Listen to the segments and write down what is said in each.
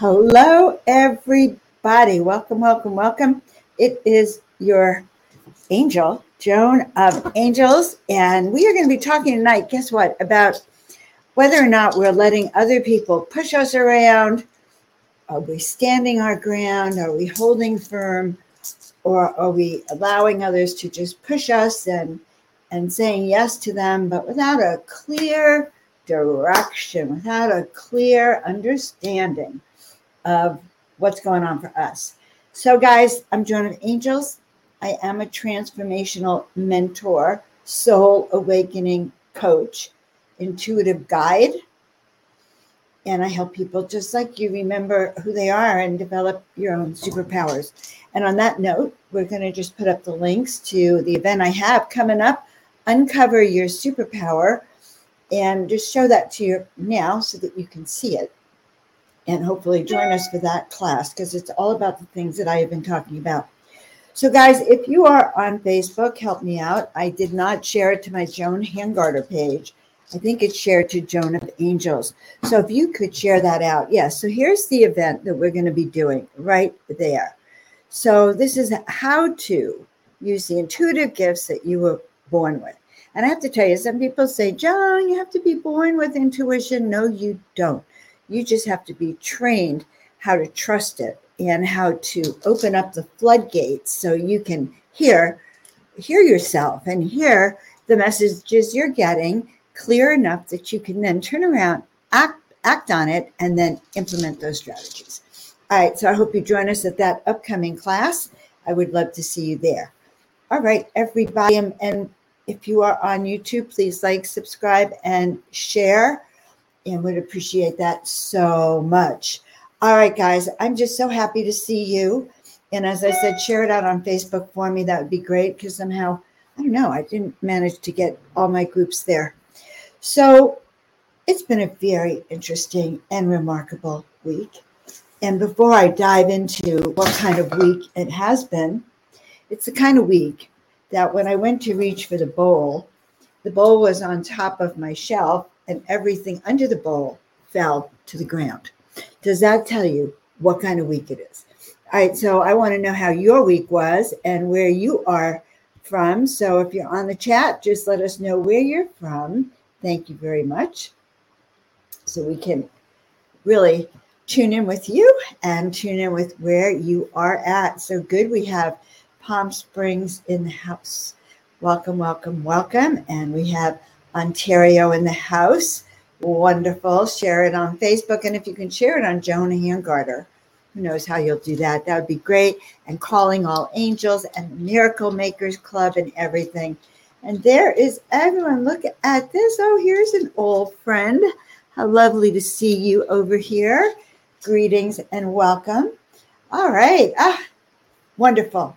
Hello, everybody. Welcome, welcome, welcome. It is your angel, Joan of Angels, and we are going to be talking tonight, guess what, about whether or not we're letting other people push us around. Are we standing our ground? Are we holding firm? Or are we allowing others to just push us and and saying yes to them, but without a clear direction, without a clear understanding of what's going on for us. So, guys, I'm Joan of Angels. I am a transformational mentor, soul awakening coach, intuitive guide. And I help people just like you remember who they are and develop your own superpowers. And on that note, we're going to just put up the links to the event I have coming up Uncover Your Superpower and just show that to you now so that you can see it and hopefully join us for that class because it's all about the things that I have been talking about. So, guys, if you are on Facebook, help me out. I did not share it to my Joan Hangarter page. I think it's shared to Joan of Angels. So, if you could share that out. Yes. So, here's the event that we're going to be doing right there. So, this is how to use the intuitive gifts that you were born with. And I have to tell you, some people say, Joan, you have to be born with intuition. No, you don't. You just have to be trained how to trust it and how to open up the floodgates so you can hear hear yourself and hear the messages you're getting clear enough that you can then turn around, act act on it, and then implement those strategies. All right, so I hope you join us at that upcoming class. I would love to see you there. All right, everybody, and if you are on YouTube, please like, subscribe, and share and would appreciate that so much. All right, guys, I'm just so happy to see you. And as I said, share it out on Facebook for me. That would be great because somehow, I don't know, I didn't manage to get all my groups there. So it's been a very interesting and remarkable week. And before I dive into what kind of week it has been, it's the kind of week that when I went to reach for the bowl, the bowl was on top of my shelf and everything under the bowl fell to the ground. Does that tell you what kind of week it is? All right, so I want to know how your week was and where you are from. So if you're on the chat, just let us know where you're from. Thank you very much. So we can really tune in with you and tune in with where you are at. So good. We have Palm Springs in the house. Welcome, welcome, welcome. And we have Ontario in the house. Wonderful. Share it on Facebook. And if you can share it on Joan Hangarter, who knows how you'll do that? That would be great. And calling all angels and Miracle Makers Club and everything. And there is everyone. Look at this. Oh, here's an old friend. How lovely to see you over here. Greetings and welcome. All right. Ah, wonderful. All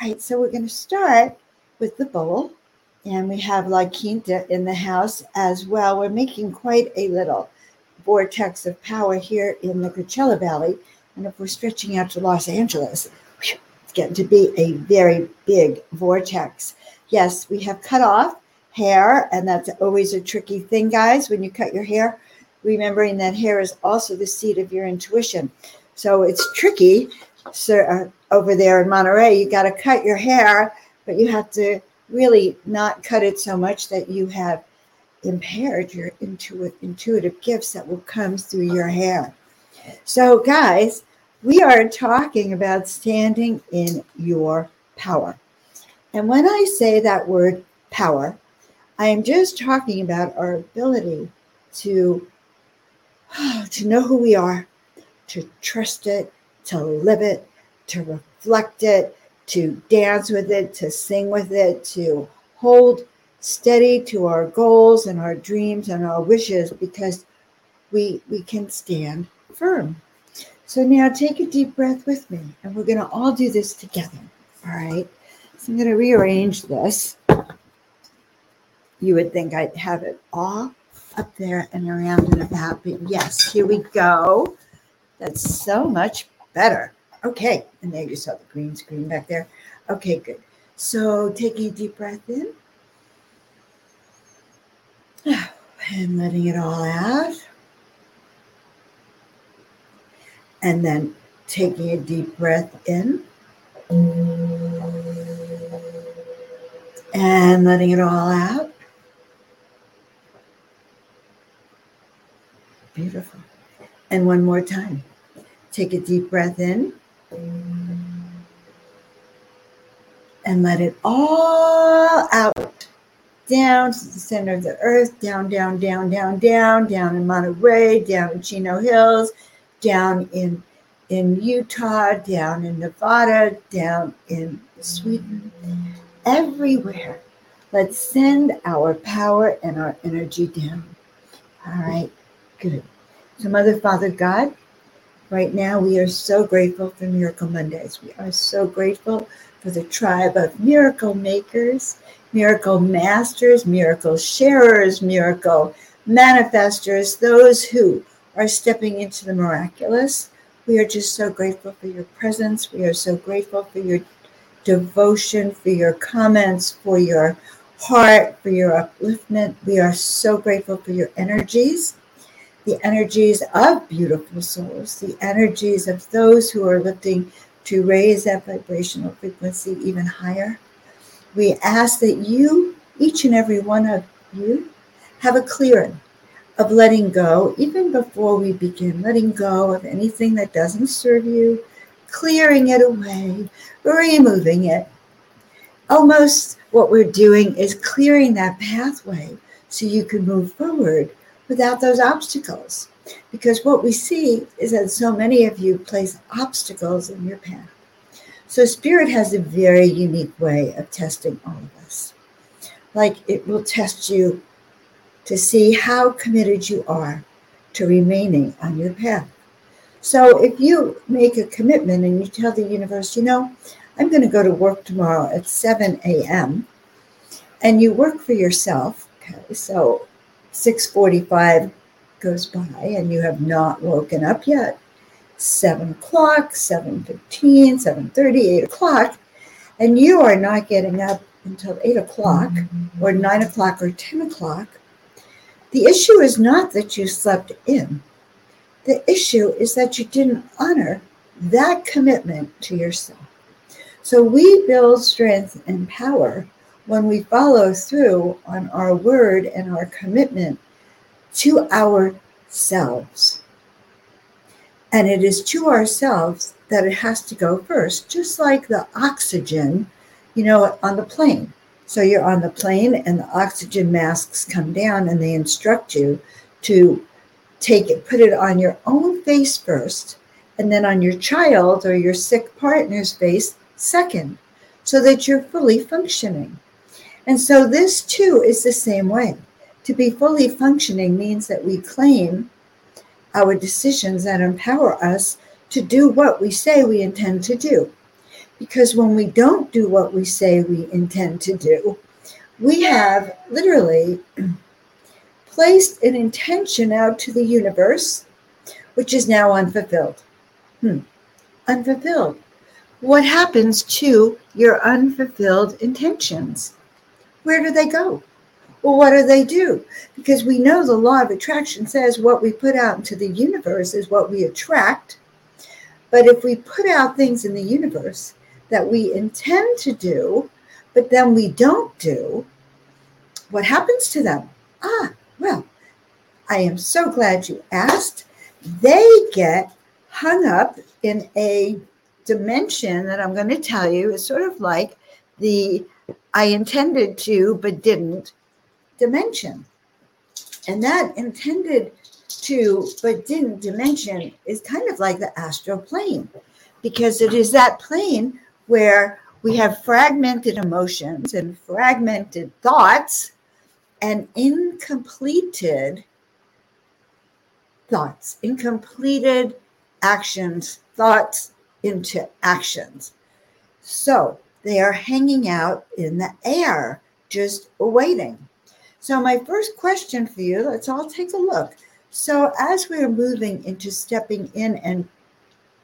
right. So we're going to start with the bowl and we have La Quinta in the house as well. We're making quite a little vortex of power here in the Coachella Valley. And if we're stretching out to Los Angeles, it's getting to be a very big vortex. Yes, we have cut off hair, and that's always a tricky thing, guys, when you cut your hair. Remembering that hair is also the seat of your intuition. So it's tricky. So uh, over there in Monterey, you got to cut your hair, but you have to really not cut it so much that you have impaired your intuitive, intuitive gifts that will come through your hair. So, guys, we are talking about standing in your power. And when I say that word power, I am just talking about our ability to, to know who we are, to trust it, to live it, to reflect it, to dance with it, to sing with it, to hold steady to our goals and our dreams and our wishes because we we can stand firm. So now take a deep breath with me and we're going to all do this together. All right. So I'm going to rearrange this. You would think I'd have it all up there and around and about, but yes, here we go. That's so much better. Okay, and there you saw the green screen back there. Okay, good. So taking a deep breath in and letting it all out. And then taking a deep breath in and letting it all out. Beautiful. And one more time. Take a deep breath in and let it all out down to the center of the earth, down, down, down, down, down, down in Monterey, down in Chino Hills, down in in Utah, down in Nevada, down in Sweden, everywhere. Let's send our power and our energy down. All right, good. So, Mother, Father, God, right now we are so grateful for Miracle Mondays. We are so grateful for the tribe of miracle makers, miracle masters, miracle sharers, miracle manifestors, those who are stepping into the miraculous we are just so grateful for your presence. We are so grateful for your devotion, for your comments, for your heart, for your upliftment. We are so grateful for your energies, the energies of beautiful souls, the energies of those who are lifting to raise that vibrational frequency even higher. We ask that you, each and every one of you, have a clearing of letting go, even before we begin, letting go of anything that doesn't serve you, clearing it away, removing it. Almost what we're doing is clearing that pathway so you can move forward without those obstacles. Because what we see is that so many of you place obstacles in your path. So, Spirit has a very unique way of testing all of us. Like it will test you to see how committed you are to remaining on your path. So if you make a commitment and you tell the universe, you know, I'm going to go to work tomorrow at 7 a.m. and you work for yourself, okay, so 645 goes by and you have not woken up yet. 7 o'clock, 7.15, 7.30, 8 o'clock, and you are not getting up until 8 o'clock mm-hmm. or 9 o'clock or 10 o'clock, the issue is not that you slept in. The issue is that you didn't honor that commitment to yourself. So we build strength and power when we follow through on our word and our commitment to ourselves. And it is to ourselves that it has to go first, just like the oxygen, you know, on the plane. So you're on the plane and the oxygen masks come down and they instruct you to take it, put it on your own face first, and then on your child or your sick partner's face second, so that you're fully functioning. And so this too is the same way. To be fully functioning means that we claim our decisions that empower us to do what we say we intend to do. Because when we don't do what we say we intend to do, we have literally placed an intention out to the universe, which is now unfulfilled. Hmm. Unfulfilled. What happens to your unfulfilled intentions? Where do they go? Well, what do they do? Because we know the law of attraction says what we put out into the universe is what we attract. But if we put out things in the universe that we intend to do, but then we don't do, what happens to them? Ah, well, I am so glad you asked. They get hung up in a dimension that I'm going to tell you is sort of like the I intended to but didn't dimension. And that intended to but didn't dimension is kind of like the astral plane because it is that plane where we have fragmented emotions and fragmented thoughts and incompleted thoughts, incompleted actions, thoughts into actions. So they are hanging out in the air, just waiting. So, my first question for you let's all take a look. So, as we're moving into stepping in and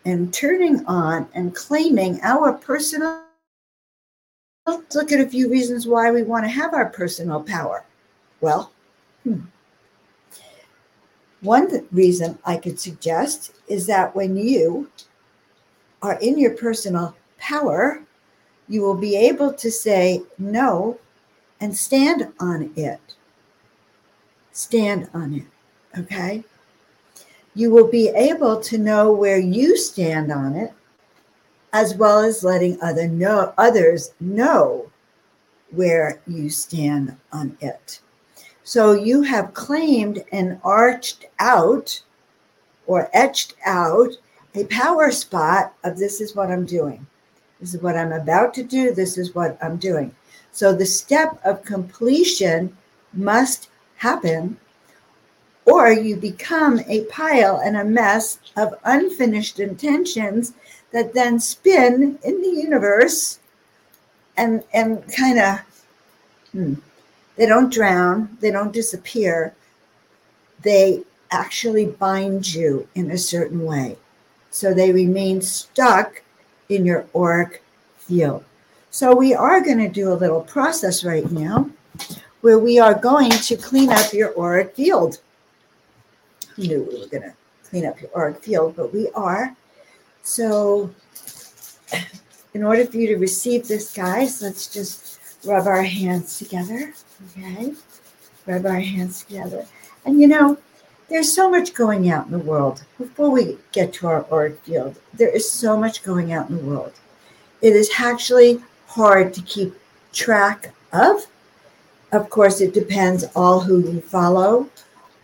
and turning on and claiming our personal let's look at a few reasons why we want to have our personal power well hmm. one reason I could suggest is that when you are in your personal power, you will be able to say no and stand on it. Stand on it. Okay. You will be able to know where you stand on it, as well as letting other know, others know where you stand on it. So you have claimed and arched out or etched out a power spot of this is what I'm doing. This is what I'm about to do. This is what I'm doing. So the step of completion must happen, or you become a pile and a mess of unfinished intentions that then spin in the universe and and kind of hmm, they don't drown, they don't disappear. They actually bind you in a certain way. So they remain stuck in your auric field. So we are going to do a little process right now where we are going to clean up your auric field. Who knew we were going to clean up your auric field, but we are. So in order for you to receive this, guys, let's just rub our hands together. Okay? Rub our hands together. And you know, there's so much going out in the world. Before we get to our auric field, there is so much going out in the world. It is actually hard to keep track of. Of course, it depends all who you follow,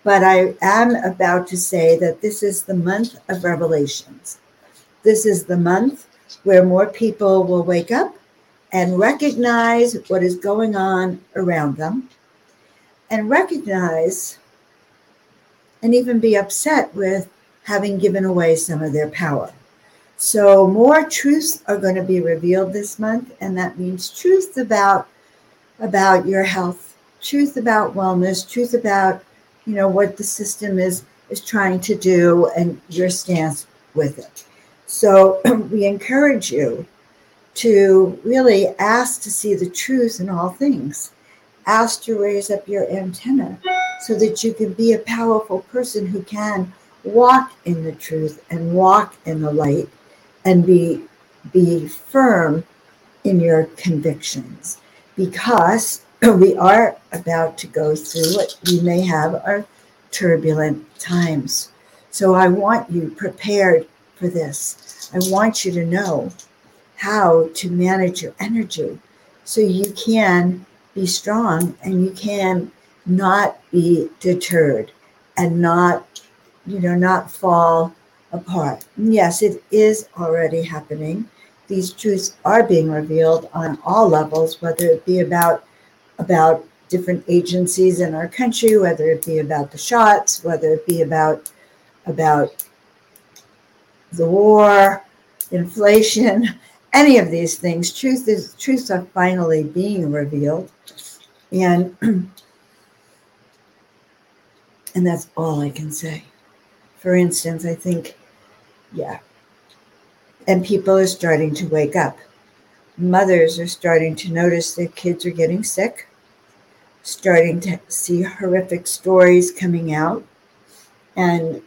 but I am about to say that this is the month of revelations. This is the month where more people will wake up and recognize what is going on around them and recognize and even be upset with having given away some of their power. So, more truths are going to be revealed this month, and that means truth about about your health, truth about wellness, truth about you know what the system is is trying to do, and your stance with it. So, we encourage you to really ask to see the truth in all things. Ask to raise up your antenna so that you can be a powerful person who can walk in the truth and walk in the light and be be firm in your convictions because we are about to go through what we may have our turbulent times. So I want you prepared for this. I want you to know how to manage your energy so you can be strong and you can not be deterred and not, you know, not fall apart. Yes, it is already happening. These truths are being revealed on all levels, whether it be about about different agencies in our country, whether it be about the shots, whether it be about about the war, inflation, any of these things. Truth is truths are finally being revealed. And and that's all I can say. For instance, I think, yeah. And people are starting to wake up. Mothers are starting to notice their kids are getting sick, starting to see horrific stories coming out. And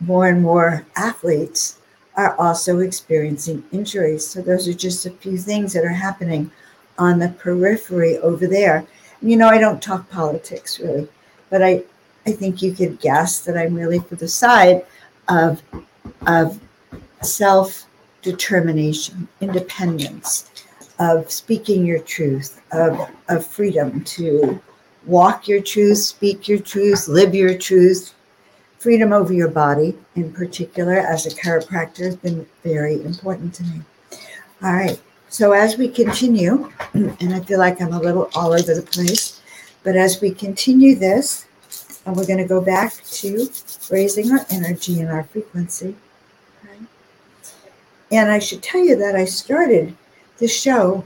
more and more athletes are also experiencing injuries. So, those are just a few things that are happening on the periphery over there. You know, I don't talk politics really, but I, I think you could guess that I'm really for the side of, of self determination, independence, of speaking your truth, of, of freedom to walk your truth, speak your truth, live your truth, freedom over your body in particular as a chiropractor has been very important to me. All right. So as we continue, and I feel like I'm a little all over the place, but as we continue this, and we're going to go back to raising our energy and our frequency. Okay? And I should tell you that I started the show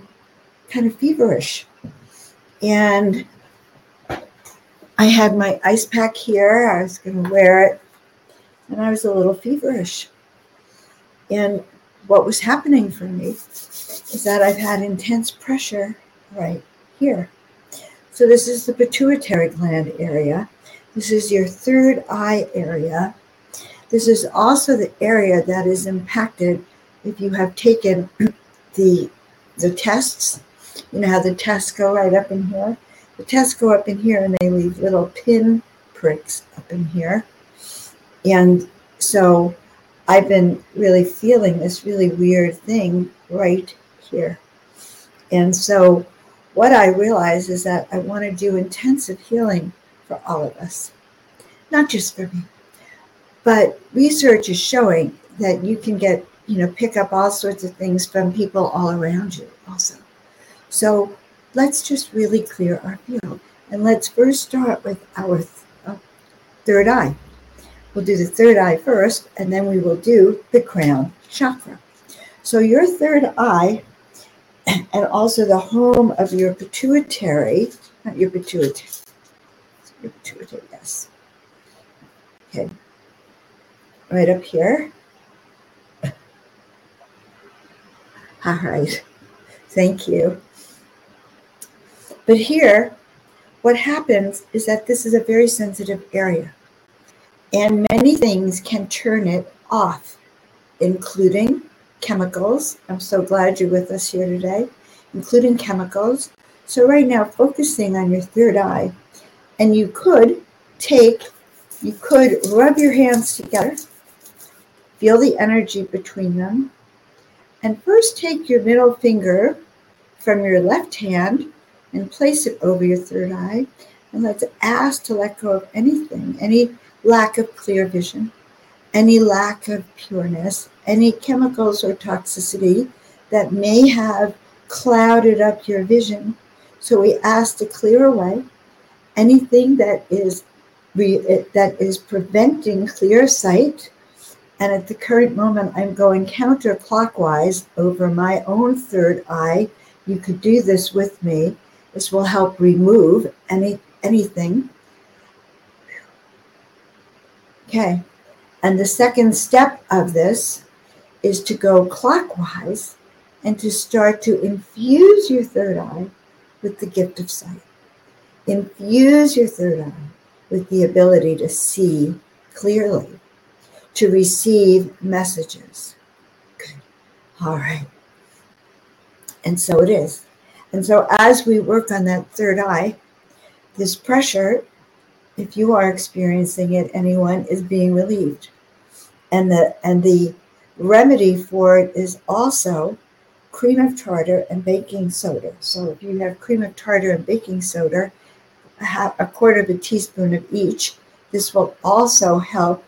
kind of feverish. And I had my ice pack here. I was going to wear it. And I was a little feverish. And what was happening for me is that I've had intense pressure right here. So, this is the pituitary gland area. This is your third eye area. This is also the area that is impacted if you have taken the the tests. You know how the tests go right up in here? The tests go up in here and they leave little pin pricks up in here. And so I've been really feeling this really weird thing right here. And so what I realize is that I want to do intensive healing for all of us, not just for me. But research is showing that you can get, you know, pick up all sorts of things from people all around you also. So let's just really clear our field. And let's first start with our th- uh, third eye. We'll do the third eye first, and then we will do the crown chakra. So, your third eye, and also the home of your pituitary, not your pituitary, pituitary, yes. Okay. Right up here. All right. Thank you. But here, what happens is that this is a very sensitive area. And many things can turn it off, including chemicals. I'm so glad you're with us here today, including chemicals. So, right now, focusing on your third eye, and you could take, you could rub your hands together, feel the energy between them, and first take your middle finger from your left hand and place it over your third eye. And let's ask to let go of anything, any lack of clear vision, any lack of pureness, any chemicals or toxicity that may have clouded up your vision. So we ask to clear away anything that is that is preventing clear sight. And at the current moment, I'm going counterclockwise over my own third eye. You could do this with me. This will help remove any anything. Okay. And the second step of this is to go clockwise and to start to infuse your third eye with the gift of sight. Infuse your third eye with the ability to see clearly, to receive messages. Good. All right. And so it is. And so as we work on that third eye, this pressure, if you are experiencing it, anyone is being relieved. And the and the remedy for it is also cream of tartar and baking soda. So if you have cream of tartar and baking soda, a quarter of a teaspoon of each. This will also help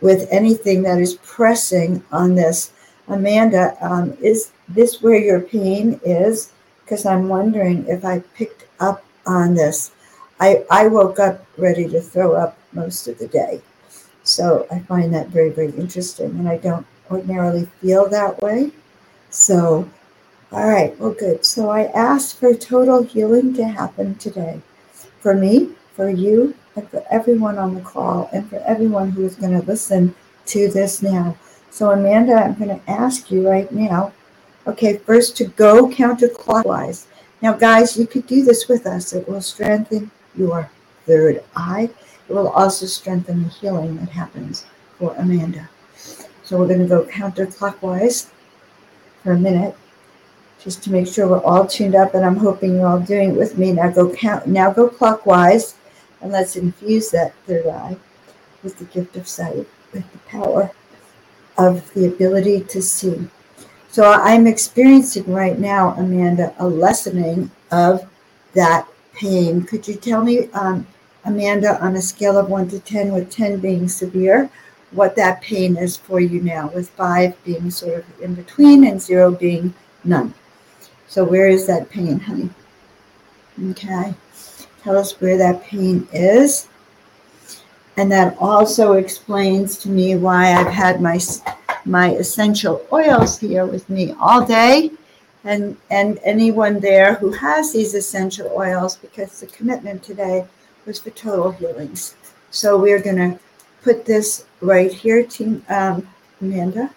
with anything that is pressing on this. Amanda, um, is this where your pain is? because I'm wondering if I picked up on this. I, I woke up ready to throw up most of the day. So I find that very, very interesting. And I don't ordinarily feel that way. So, all right, well, good. So I asked for total healing to happen today for me, for you, and for everyone on the call, and for everyone who is going to listen to this now. So, Amanda, I'm going to ask you right now Okay, first to go counterclockwise. Now, guys, you could do this with us. It will strengthen your third eye. It will also strengthen the healing that happens for Amanda. So we're going to go counterclockwise for a minute, just to make sure we're all tuned up. And I'm hoping you're all doing it with me. Now go count. Now go clockwise, and let's infuse that third eye with the gift of sight, with the power of the ability to see. So I'm experiencing right now, Amanda, a lessening of that pain. Could you tell me, um, Amanda, on a scale of one to 10, with 10 being severe, what that pain is for you now, with five being sort of in between and zero being none? So, where is that pain, honey? Okay. Tell us where that pain is. And that also explains to me why I've had my my essential oils here with me all day. And, and anyone there who has these essential oils, because the commitment today was for total healings. So we're going to put this right here, Team um, Amanda.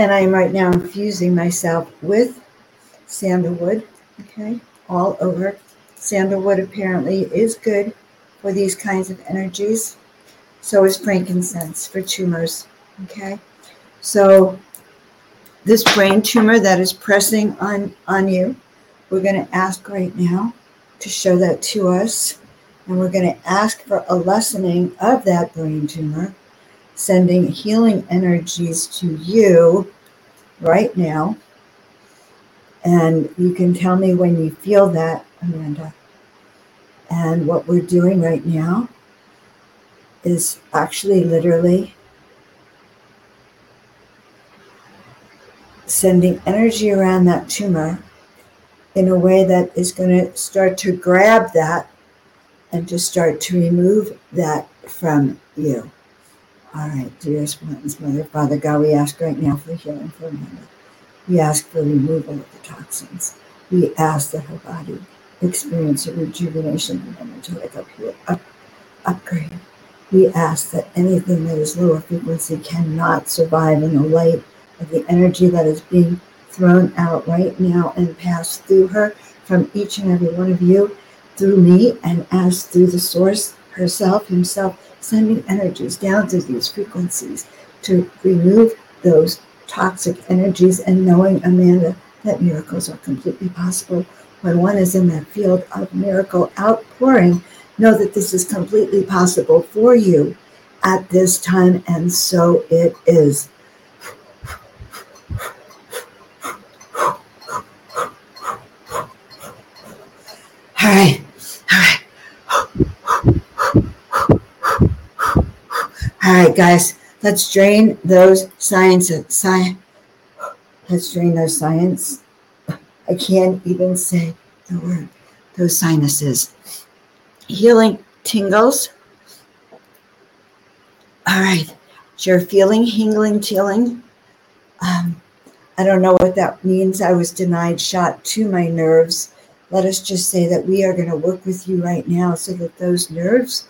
And I am right now infusing myself with sandalwood, okay, all over. Sandalwood apparently is good for these kinds of energies. So is frankincense for tumors, okay? So this brain tumor that is pressing on, on you, we're going to ask right now to show that to us. And we're going to ask for a lessening of that brain tumor, sending healing energies to you right now. And you can tell me when you feel that, Amanda. And what we're doing right now is actually literally sending energy around that tumor in a way that is going to start to grab that and to start to remove that from you. All right, dearest ones, Mother, Father God, we ask right now for healing for Amanda. We ask for removal of the toxins. We ask that her body experience a rejuvenation and energetic up, up, upgrade. We ask that anything that is lower frequency cannot survive in the light of the energy that is being thrown out right now and passed through her from each and every one of you, through me, and as through the source herself, himself, sending energies down to these frequencies to remove those toxic energies and knowing, Amanda, that miracles are completely possible. When one is in that field of miracle outpouring, know that this is completely possible for you at this time, and so it is. All right. All right, guys. Let's drain those science. Sci- let's drain those science. I can't even say the word. Those sinuses. Healing tingles. All right. You're feeling healing, tingling. Um, I don't know what that means. I was denied shot to my nerves let us just say that we are going to work with you right now so that those nerves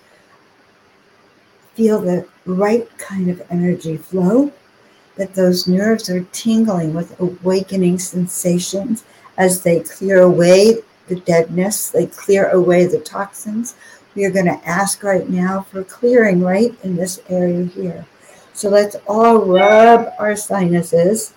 feel the right kind of energy flow, that those nerves are tingling with awakening sensations as they clear away the deadness, they clear away the toxins. We are going to ask right now for clearing right in this area here. So let's all rub our sinuses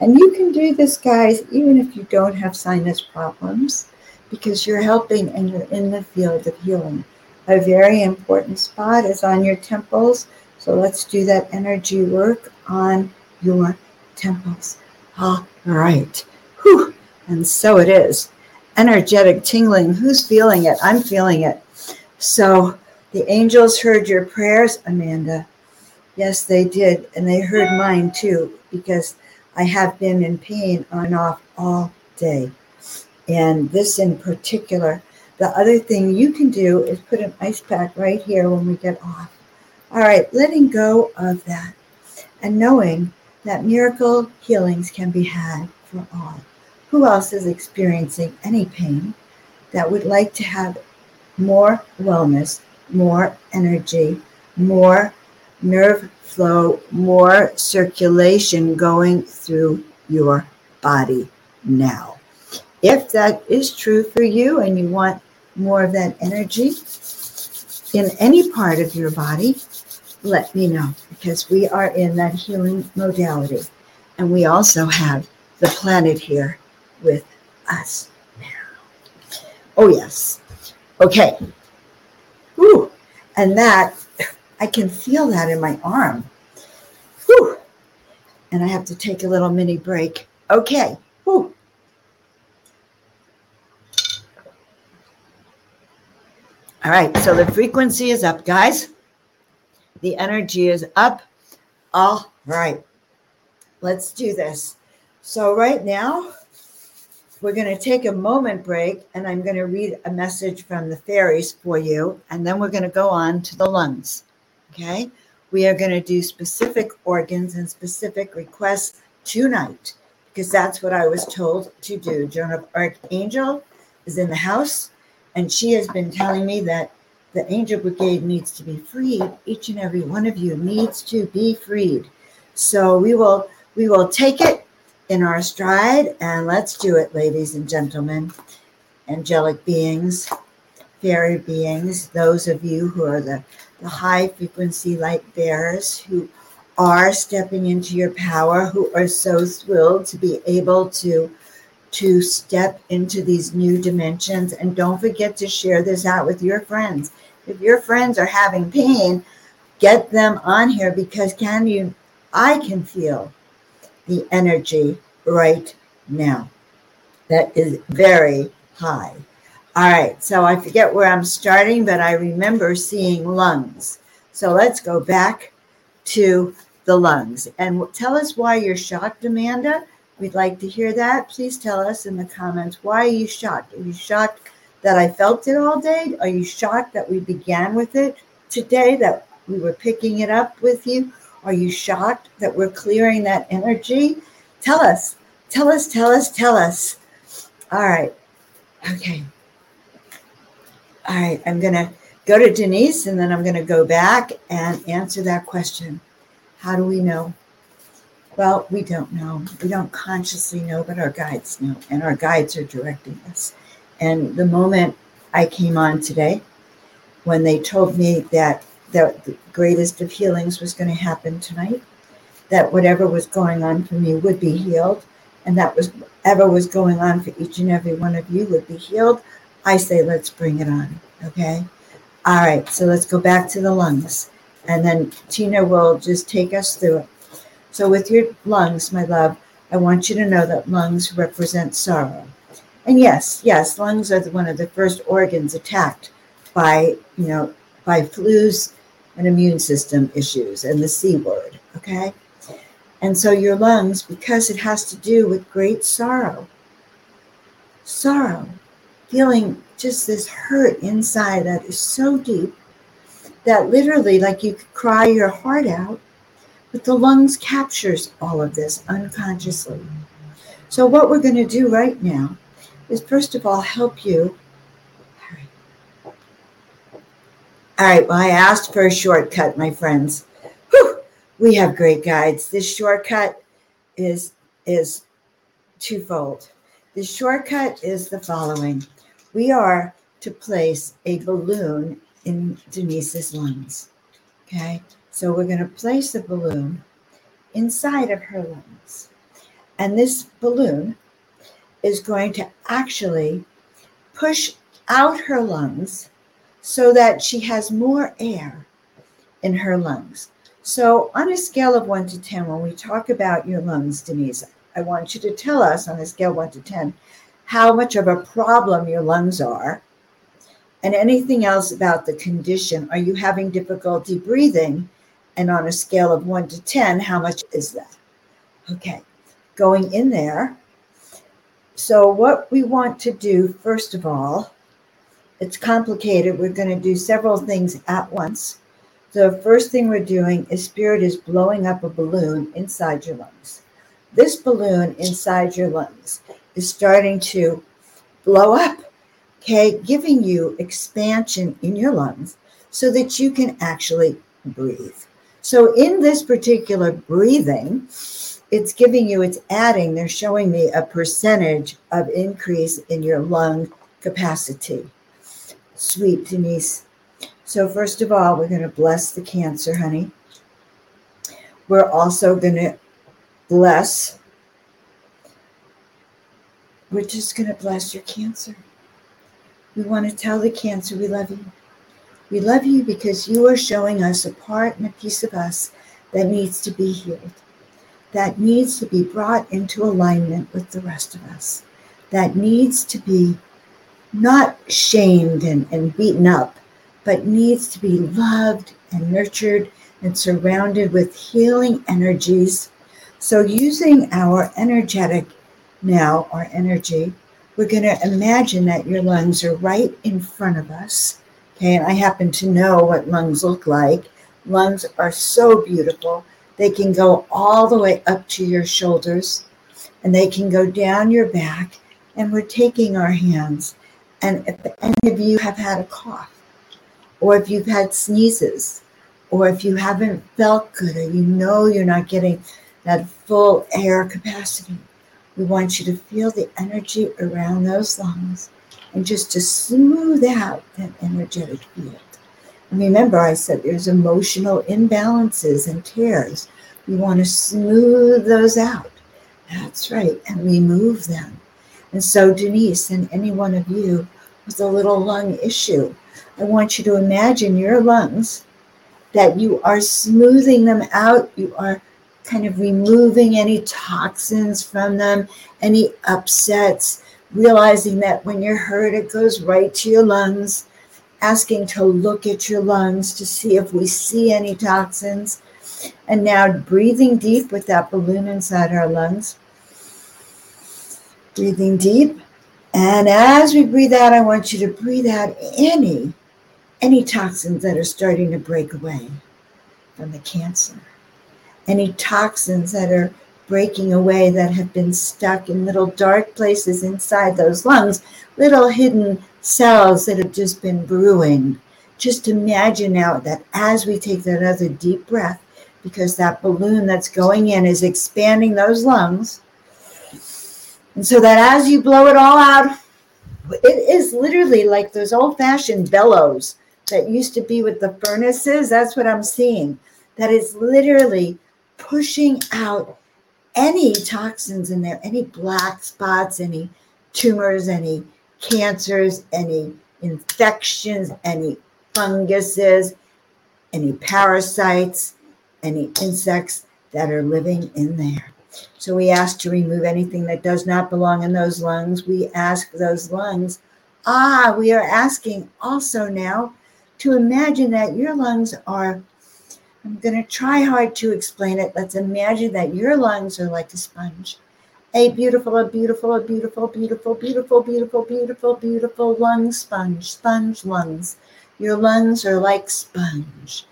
and you can do this, guys, even if you don't have sinus problems, because you're helping and you're in the field of healing. A very important spot is on your temples. So let's do that energy work on your temples. All right. Whew. And so it is. Energetic tingling. Who's feeling it? I'm feeling it. So the angels heard your prayers, Amanda. Yes, they did. And they heard mine too, because I have been in pain on and off all day. And this in particular, the other thing you can do is put an ice pack right here when we get off. All right, letting go of that and knowing that miracle healings can be had for all. Who else is experiencing any pain that would like to have more wellness, more energy, more nerve flow, more circulation going through your body now. If that is true for you and you want more of that energy in any part of your body, let me know because we are in that healing modality. And we also have the planet here with us now. Oh, yes. Okay. Ooh. And that I can feel that in my arm. Whew. And I have to take a little mini break. Okay. Whew. All right, so the frequency is up, guys. The energy is up. All right, let's do this. So, right now, we're going to take a moment break and I'm going to read a message from the fairies for you, and then we're going to go on to the lungs. Okay. We are going to do specific organs and specific requests tonight because that's what I was told to do. Joan of Archangel is in the house and she has been telling me that the angel brigade needs to be freed. Each and every one of you needs to be freed. So we will we will take it in our stride and let's do it, ladies and gentlemen, angelic beings, fairy beings, those of you who are the, the high frequency light bearers who are stepping into your power, who are so thrilled to be able to to step into these new dimensions and don't forget to share this out with your friends. If your friends are having pain, get them on here because can you I can feel the energy right now. That is very high. All right, so I forget where I'm starting, but I remember seeing lungs. So let's go back to the lungs and tell us why you're shocked, Amanda. We'd like to hear that. Please tell us in the comments why are you shocked? Are you shocked that I felt it all day? Are you shocked that we began with it today, that we were picking it up with you? Are you shocked that we're clearing that energy? Tell us, tell us, tell us, tell us. All right. Okay. All right. I'm going to go to Denise and then I'm going to go back and answer that question. How do we know? Well, we don't know. We don't consciously know, but our guides know, and our guides are directing us. And the moment I came on today, when they told me that the greatest of healings was going to happen tonight, that whatever was going on for me would be healed, and that was whatever was going on for each and every one of you would be healed. I say, let's bring it on. Okay. All right. So let's go back to the lungs. And then Tina will just take us through it. So, with your lungs, my love, I want you to know that lungs represent sorrow. And yes, yes, lungs are one of the first organs attacked by, you know, by flus and immune system issues and the C word. Okay. And so your lungs, because it has to do with great sorrow, sorrow, feeling just this hurt inside that is so deep that literally, like you could cry your heart out, but the lungs captures all of this unconsciously. So what we're going to do right now is first of all help you. All right, well, I asked for a shortcut, my friends Whew, we have great guides. This shortcut is is twofold. The shortcut is the following. We are to place a balloon in Denise's lungs. Okay, so we're going to place a balloon inside of her lungs. And this balloon is going to actually push out her lungs so that she has more air in her lungs. So, on a scale of one to 10, when we talk about your lungs, Denise, I want you to tell us on a scale one to 10 how much of a problem your lungs are and anything else about the condition. Are you having difficulty breathing? And on a scale of one to 10, how much is that? Okay, going in there. So, what we want to do, first of all, it's complicated. We're going to do several things at once. The first thing we're doing is spirit is blowing up a balloon inside your lungs. This balloon inside your lungs is starting to blow up, okay, giving you expansion in your lungs so that you can actually breathe. So, in this particular breathing, it's giving you, it's adding, they're showing me a percentage of increase in your lung capacity. Sweet Denise, so, first of all, we're going to bless the cancer, honey. We're also going to bless, we're just going to bless your cancer. We want to tell the cancer we love you. We love you because you are showing us a part and a piece of us that needs to be healed, that needs to be brought into alignment with the rest of us, that needs to be not shamed and, and beaten up, but needs to be loved and nurtured and surrounded with healing energies. So, using our energetic now, our energy, we're going to imagine that your lungs are right in front of us. Okay, and I happen to know what lungs look like. Lungs are so beautiful. They can go all the way up to your shoulders and they can go down your back. And we're taking our hands. And if any of you have had a cough, or if you've had sneezes, or if you haven't felt good, or you know you're not getting that full air capacity. We want you to feel the energy around those lungs and just to smooth out that energetic field. And remember, I said there's emotional imbalances and tears. We want to smooth those out. That's right, and remove them. And so, Denise, and any one of you with a little lung issue, I want you to imagine your lungs that you are smoothing them out. You are kind of removing any toxins from them, any upsets, realizing that when you're hurt, it goes right to your lungs, asking to look at your lungs to see if we see any toxins. And now breathing deep with that balloon inside our lungs. Breathing deep. And as we breathe out, I want you to breathe out any any toxins that are starting to break away from the cancer, any toxins that are breaking away that have been stuck in little dark places inside those lungs, little hidden cells that have just been brewing. Just imagine now that as we take that other deep breath, because that balloon that's going in is expanding those lungs. And so that as you blow it all out, it is literally like those old fashioned bellows that used to be with the furnaces. That's what I'm seeing. That is literally pushing out any toxins in there, any black spots, any tumors, any cancers, any infections, any funguses, any parasites, any insects that are living in there. So we ask to remove anything that does not belong in those lungs. We ask those lungs. Ah, we are asking also now to imagine that your lungs are, I'm going to try hard to explain it. Let's imagine that your lungs are like a sponge. A beautiful, a beautiful, a beautiful, beautiful, beautiful, beautiful, beautiful, beautiful lung sponge, sponge lungs. Your lungs are like sponge.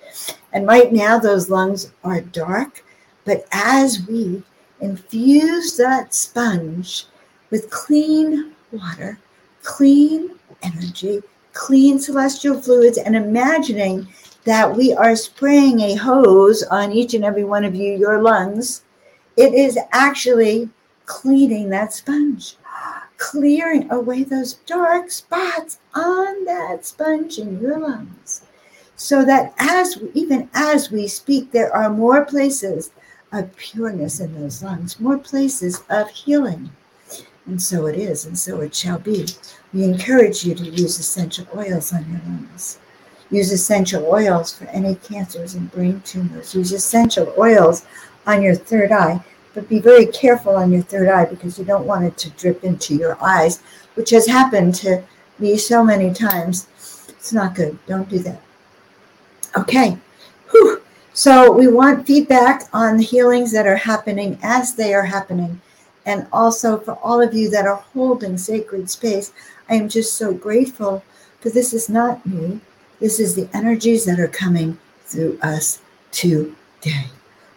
And right now, those lungs are dark. But as we infuse that sponge with clean water, clean energy, clean celestial fluids and imagining that we are spraying a hose on each and every one of you, your lungs, it is actually cleaning that sponge, clearing away those dark spots on that sponge in your lungs. So that as even as we speak, there are more places of pureness in those lungs, more places of healing. And so it is, and so it shall be. We encourage you to use essential oils on your lungs. Use essential oils for any cancers and brain tumors. Use essential oils on your third eye, but be very careful on your third eye because you don't want it to drip into your eyes, which has happened to me so many times. It's not good. Don't do that. Okay. Whew. So we want feedback on the healings that are happening as they are happening and also for all of you that are holding sacred space. I am just so grateful for this is not me. This is the energies that are coming through us today.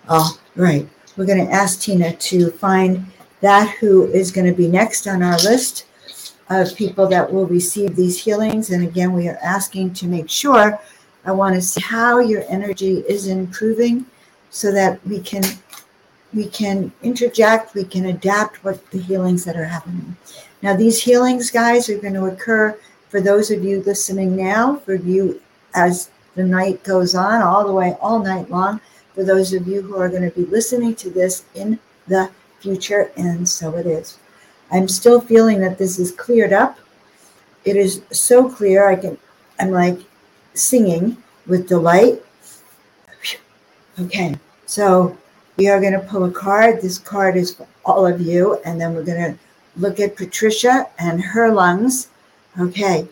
All right. We're going to ask Tina to find that who is going to be next on our list of people that will receive these healings. And again, we are asking to make sure I want to see how your energy is improving so that we can we can interject, we can adapt what the healings that are happening. Now, these healings, guys, are going to occur for those of you listening now, for you as the night goes on, all the way, all night long, for those of you who are going to be listening to this in the future, and so it is. I'm still feeling that this is cleared up. It is so clear. I can, I'm like singing with delight. Okay, so we are going to pull a card. This card is for all of you. And then we're going to look at Patricia and her lungs. Okay.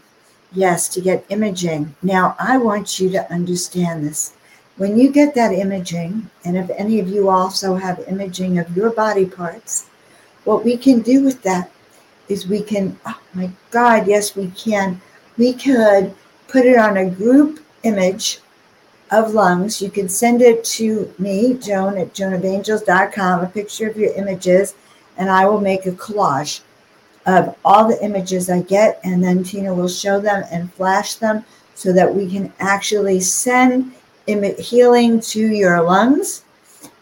Yes, to get imaging. Now, I want you to understand this. When you get that imaging, and if any of you also have imaging of your body parts, what we can do with that is we can, oh my God, yes, we can. We could put it on a group image of lungs, you can send it to me, Joan, at joanofangels.com, a picture of your images, and I will make a collage of all the images I get, and then Tina will show them and flash them so that we can actually send healing to your lungs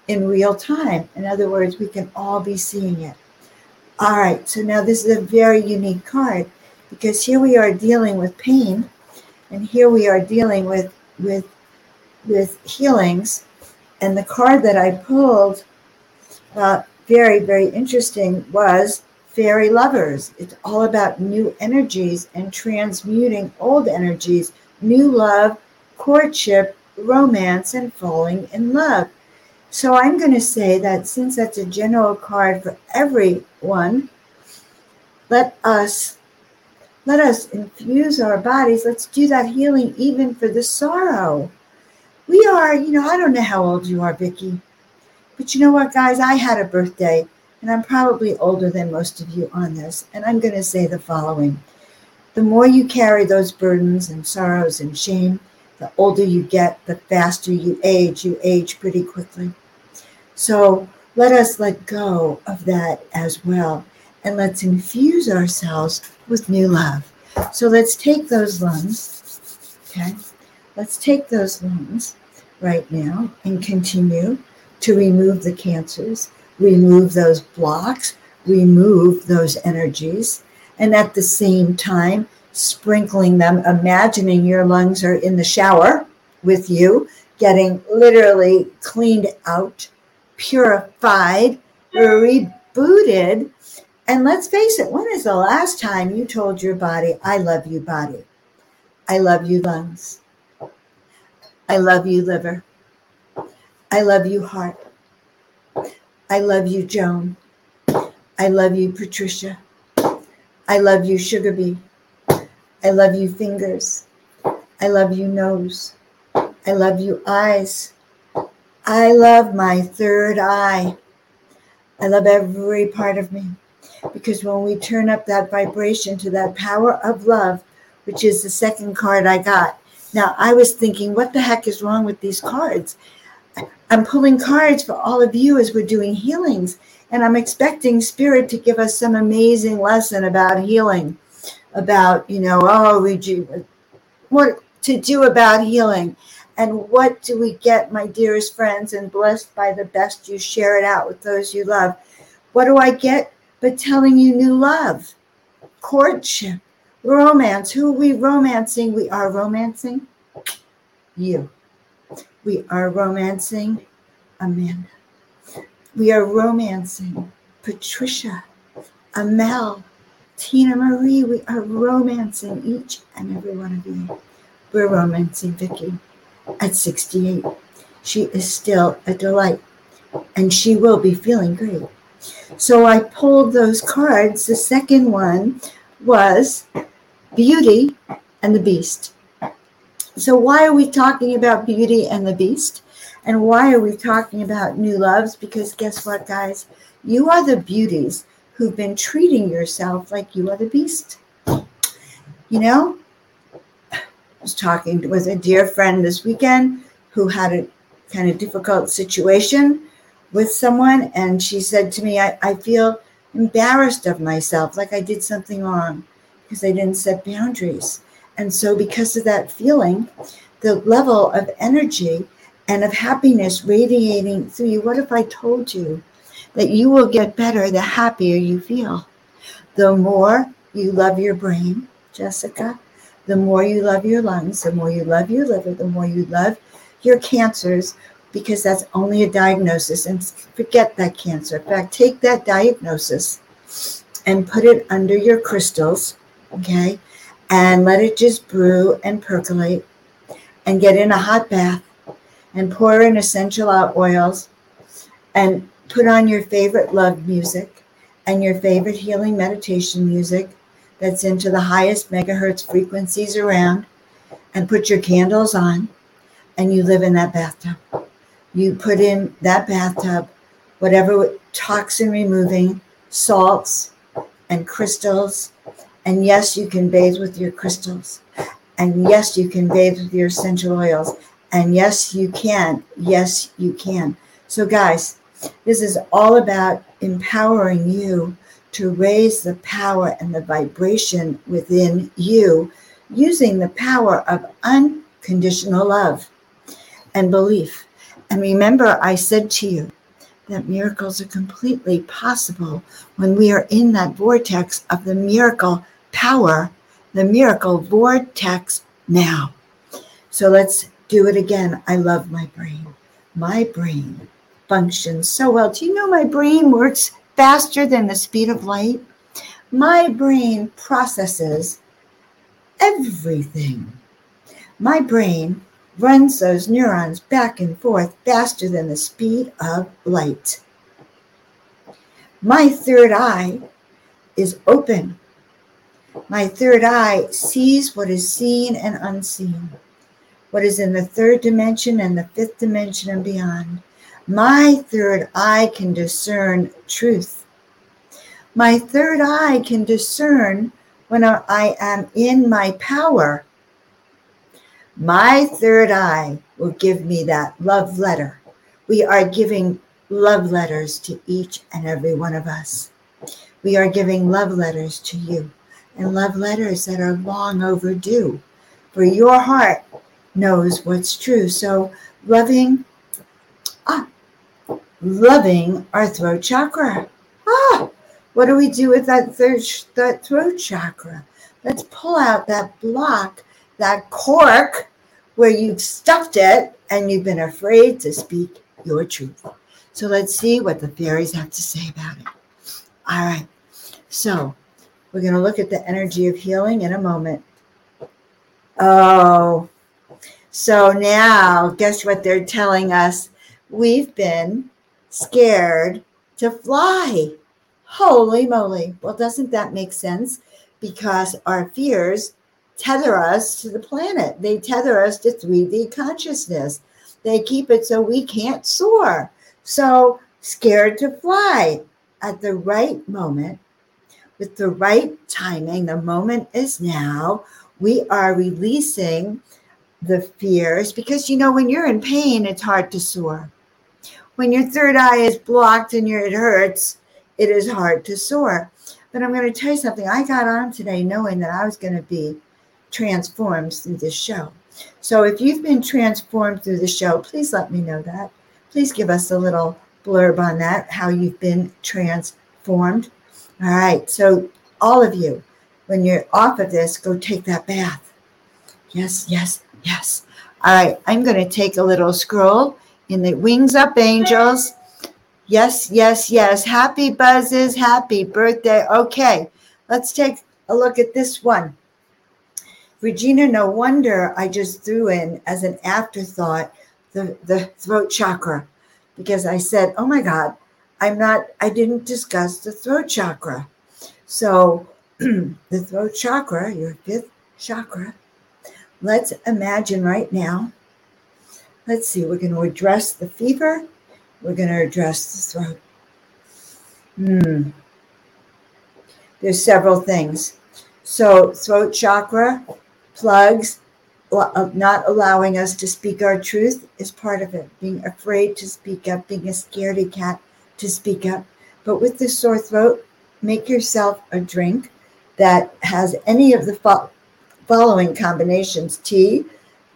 in real time. In other words, we can all be seeing it. All right, so now this is a very unique card because here we are dealing with pain and here we are dealing with with with healings and the card that I pulled uh, very very interesting was fairy lovers it's all about new energies and transmuting old energies new love courtship romance and falling in love so I'm going to say that since that's a general card for everyone, let us let us infuse our bodies. Let's do that healing even for the sorrow. We are, you know, I don't know how old you are, Vicki, but you know what, guys? I had a birthday, and I'm probably older than most of you on this. And I'm going to say the following The more you carry those burdens and sorrows and shame, the older you get, the faster you age. You age pretty quickly. So let us let go of that as well. And let's infuse ourselves with new love. So let's take those lungs, okay? Let's take those lungs right now and continue to remove the cancers, remove those blocks, remove those energies, and at the same time, sprinkling them, imagining your lungs are in the shower with you, getting literally cleaned out purified, rebooted. And let's face it, when is the last time you told your body, I love you, body? I love you, lungs. I love you, liver. I love you, heart. I love you, Joan. I love you, Patricia. I love you, Sugarbee. I love you, fingers. I love you, nose. I love you, eyes. I love my third eye. I love every part of me because when we turn up that vibration to that power of love, which is the second card I got. Now, I was thinking, what the heck is wrong with these cards? I'm pulling cards for all of you as we're doing healings, and I'm expecting Spirit to give us some amazing lesson about healing, about, you know, oh, reju- what to do about healing. And what do we get, my dearest friends, and blessed by the best you share it out with those you love? What do I get but telling you new love, courtship, romance? Who are we romancing? We are romancing you. We are romancing Amanda. We are romancing Patricia, Amel, Tina Marie. We are romancing each and every one of you. We're romancing Vicki at 68. She is still a delight and she will be feeling great. So I pulled those cards. The second one was Beauty and the Beast. So, why are we talking about Beauty and the Beast? And why are we talking about new loves? Because guess what, guys? You are the beauties who've been treating yourself like you are the beast. You know, I was talking with a dear friend this weekend who had a kind of difficult situation with someone. And she said to me, I, I feel embarrassed of myself, like I did something wrong because I didn't set boundaries. And so, because of that feeling, the level of energy and of happiness radiating through you, what if I told you that you will get better the happier you feel? The more you love your brain, Jessica, the more you love your lungs, the more you love your liver, the more you love your cancers, because that's only a diagnosis. And forget that cancer. In fact, take that diagnosis and put it under your crystals, okay? And let it just brew and percolate and get in a hot bath and pour in essential oils and put on your favorite love music and your favorite healing meditation music that's into the highest megahertz frequencies around and put your candles on and you live in that bathtub. You put in that bathtub whatever toxin removing salts and crystals. And yes, you can bathe with your crystals. And yes, you can bathe with your essential oils. And yes, you can. Yes, you can. So, guys, this is all about empowering you to raise the power and the vibration within you using the power of unconditional love and belief. And remember, I said to you that miracles are completely possible when we are in that vortex of the miracle power, the miracle vortex now. So let's do it again. I love my brain. My brain functions so well. Do you know my brain works faster than the speed of light? My brain processes everything. My brain runs those neurons back and forth faster than the speed of light. My third eye is open. My third eye sees what is seen and unseen, what is in the third dimension and the fifth dimension and beyond. My third eye can discern truth. My third eye can discern when I am in my power my third eye will give me that love letter. We are giving love letters to each and every one of us. We are giving love letters to you and love letters that are long overdue. For your heart knows what's true. So loving, ah, loving our throat chakra. Ah, what do we do with that third that throat chakra? Let's pull out that block that cork where you've stuffed it and you've been afraid to speak your truth. So let's see what the fairies have to say about it. All right. So we're going to look at the energy of healing in a moment. Oh, so now guess what they're telling us? We've been scared to fly. Holy moly. Well, doesn't that make sense? Because our fears tether us to the planet. They tether us to 3D consciousness. They keep it so we can't soar. So scared to fly at the right moment, with the right timing. The moment is now. We are releasing the fears because you know, when you're in pain, it's hard to soar. When your third eye is blocked and your, it hurts, it is hard to soar. But I'm going to tell you something. I got on today knowing that I was going to be transformed through this show. So if you've been transformed through the show, please let me know that. Please give us a little blurb on that, how you've been transformed. All right. So, all of you, when you're off of this, go take that bath. Yes, yes, yes. All right. I'm going to take a little scroll in the Wings Up Angels. Yes, yes, yes. Happy buzzes. Happy birthday. Okay. Let's take a look at this one. Regina, no wonder I just threw in as an afterthought the, the throat chakra because I said, oh my God, I'm not, I didn't discuss the throat chakra. So the throat chakra, your fifth chakra, let's imagine right now. Let's see, we're going to address the fever. We're going to address the throat. Hmm. There's several things. So, throat chakra, plugs, uh, not allowing us to speak our truth is part of it. Being afraid to speak up, being a scaredy cat to speak up. But with the sore throat, make yourself a drink that has any of the fo- following combinations tea,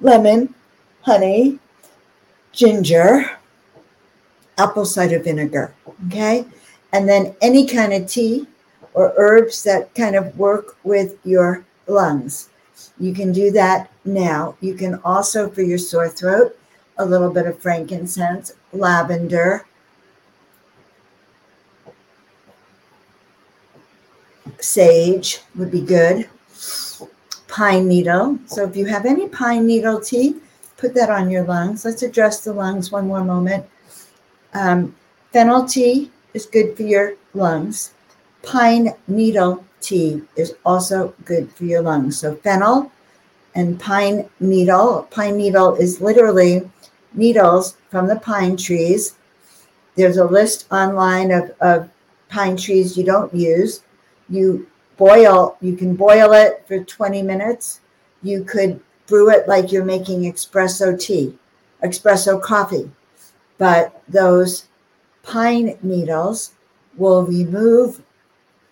lemon, honey, ginger, apple cider vinegar. Okay. And then any kind of tea or herbs that kind of work with your lungs. You can do that now. You can also, for your sore throat, a little bit of frankincense, lavender, sage would be good. Pine needle. So if you have any pine needle tea, put that on your lungs. Let's address the lungs one more moment. Um, fennel tea is good for your lungs. Pine needle tea is also good for your lungs. So fennel and pine needle. Pine needle is literally needles from the pine trees. There's a list online of, of pine trees you don't use. You boil, you can boil it for 20 minutes. You could brew it like you're making espresso tea, espresso coffee. But those pine needles will remove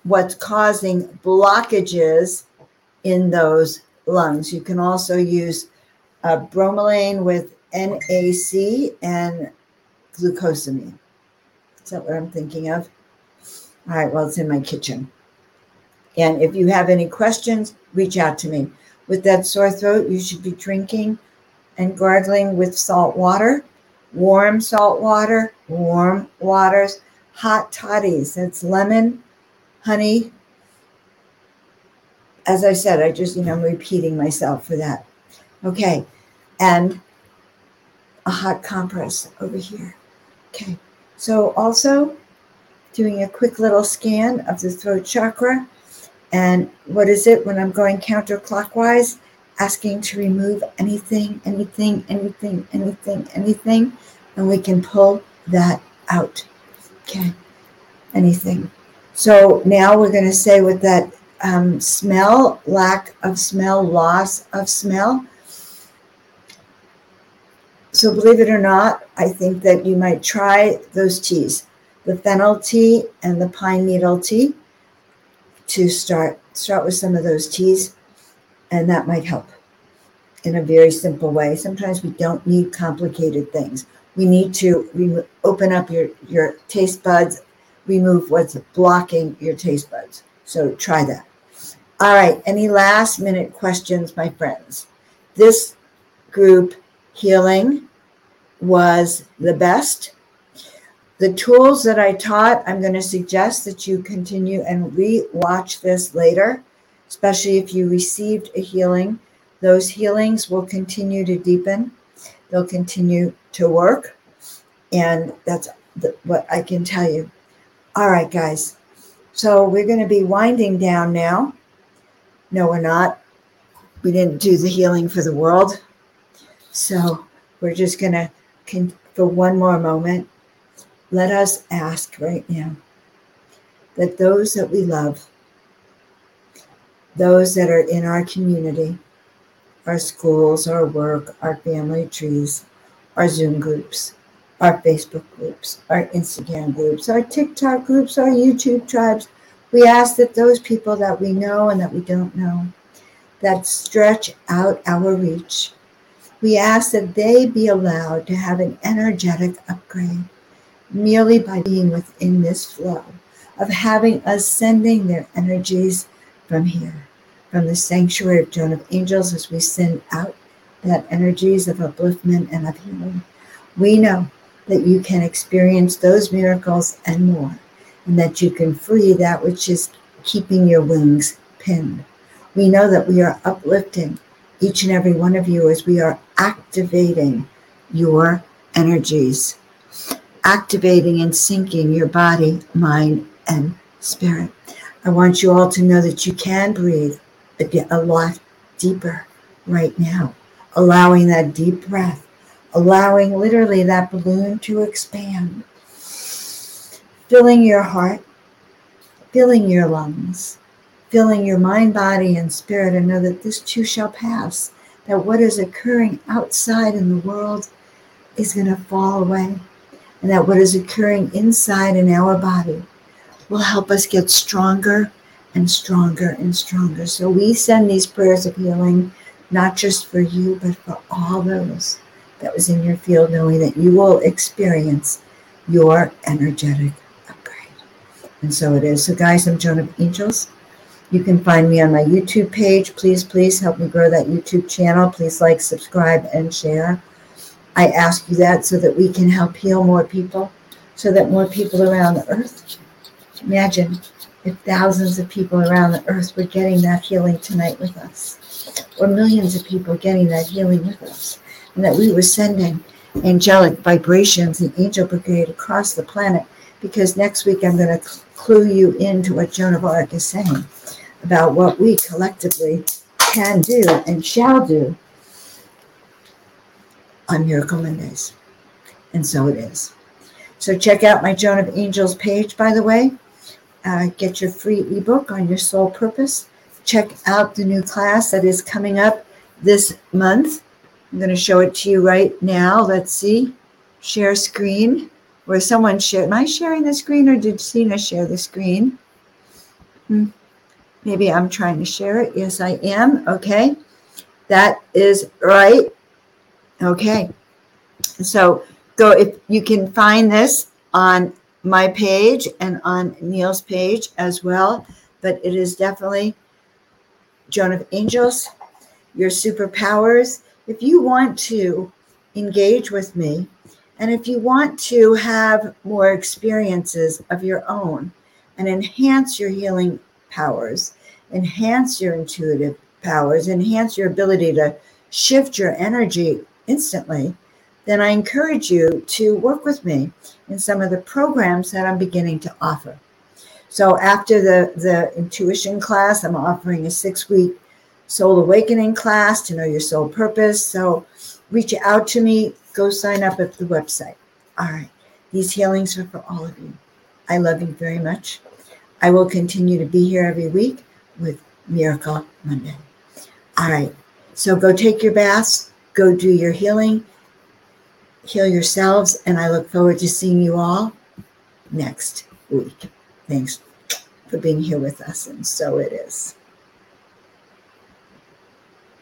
what's causing blockages in those lungs. You can also use uh, bromelain with NAC and glucosamine. Is that what I'm thinking of? All right, well, it's in my kitchen. And if you have any questions, reach out to me. With that sore throat, you should be drinking and gargling with salt water, warm salt water, warm waters, hot toddies. That's lemon, honey. As I said, I just, you know, I'm repeating myself for that. Okay. And a hot compress over here. Okay. So also doing a quick little scan of the throat chakra. And what is it when I'm going counterclockwise? Asking to remove anything, anything, anything, anything, anything. And we can pull that out. Okay. Anything. So now we're going to say with that um, smell, lack of smell, loss of smell. So believe it or not, I think that you might try those teas, the fennel tea and the pine needle tea to start. Start with some of those teas and that might help in a very simple way. Sometimes we don't need complicated things. We need to re- open up your, your taste buds, remove what's blocking your taste buds. So try that. All right. Any last minute questions, my friends? This group healing was the best. The tools that I taught, I'm going to suggest that you continue and re-watch this later, especially if you received a healing. Those healings will continue to deepen. They'll continue to work. And that's the, what I can tell you. All right, guys. So we're going to be winding down now. No, we're not. We didn't do the healing for the world. So we're just going to, for one more moment, let us ask right now that those that we love, those that are in our community, our schools, our work, our family trees, our Zoom groups, our Facebook groups, our Instagram groups, our TikTok groups, our YouTube tribes, we ask that those people that we know and that we don't know, that stretch out our reach, we ask that they be allowed to have an energetic upgrade merely by being within this flow of having us sending their energies from here, from the sanctuary of Joan of Angels, as we send out that energies of upliftment and of healing. We know that you can experience those miracles and more and that you can free that which is keeping your wings pinned. We know that we are uplifting each and every one of you as we are activating your energies, activating and syncing your body, mind, and spirit. I want you all to know that you can breathe a lot deeper right now, allowing that deep breath, allowing literally that balloon to expand filling your heart, filling your lungs, filling your mind, body, and spirit, and know that this too shall pass. That what is occurring outside in the world is going to fall away, and that what is occurring inside in our body will help us get stronger and stronger and stronger. So we send these prayers of healing not just for you, but for all those that was in your field, knowing that you will experience your energetic upgrade. and so it is. So, guys, I'm Joan of Angels. You can find me on my YouTube page. Please, please help me grow that YouTube channel. Please like, subscribe, and share. I ask you that so that we can help heal more people, so that more people around the earth. Imagine if thousands of people around the earth were getting that healing tonight with us, or millions of people getting that healing with us, and that we were sending angelic vibrations and angel brigade across the planet because next week I'm going to clue you into what Joan of Arc is saying about what we collectively can do and shall do on Miracle Mondays. And so it is. So check out my Joan of Angels page, by the way. Uh, get your free ebook on your soul purpose. Check out the new class that is coming up this month. I'm going to show it to you right now. Let's see. Share screen where someone shared. Am I sharing the screen or did Sina share the screen? Hmm. Maybe I'm trying to share it. Yes, I am. Okay. That is right. Okay. So go if you can find this on my page and on Neil's page as well. But it is definitely Joan of Angels, your superpowers. If you want to engage with me, and if you want to have more experiences of your own and enhance your healing powers, enhance your intuitive powers, enhance your ability to shift your energy instantly, then I encourage you to work with me in some of the programs that I'm beginning to offer. So after the, the intuition class, I'm offering a six week soul awakening class to know your soul purpose. So reach out to me, go sign up at the website. All right. These healings are for all of you. I love you very much. I will continue to be here every week with Miracle Monday. All right. So go take your baths, go do your healing, heal yourselves, and I look forward to seeing you all next week. Thanks for being here with us, and so it is.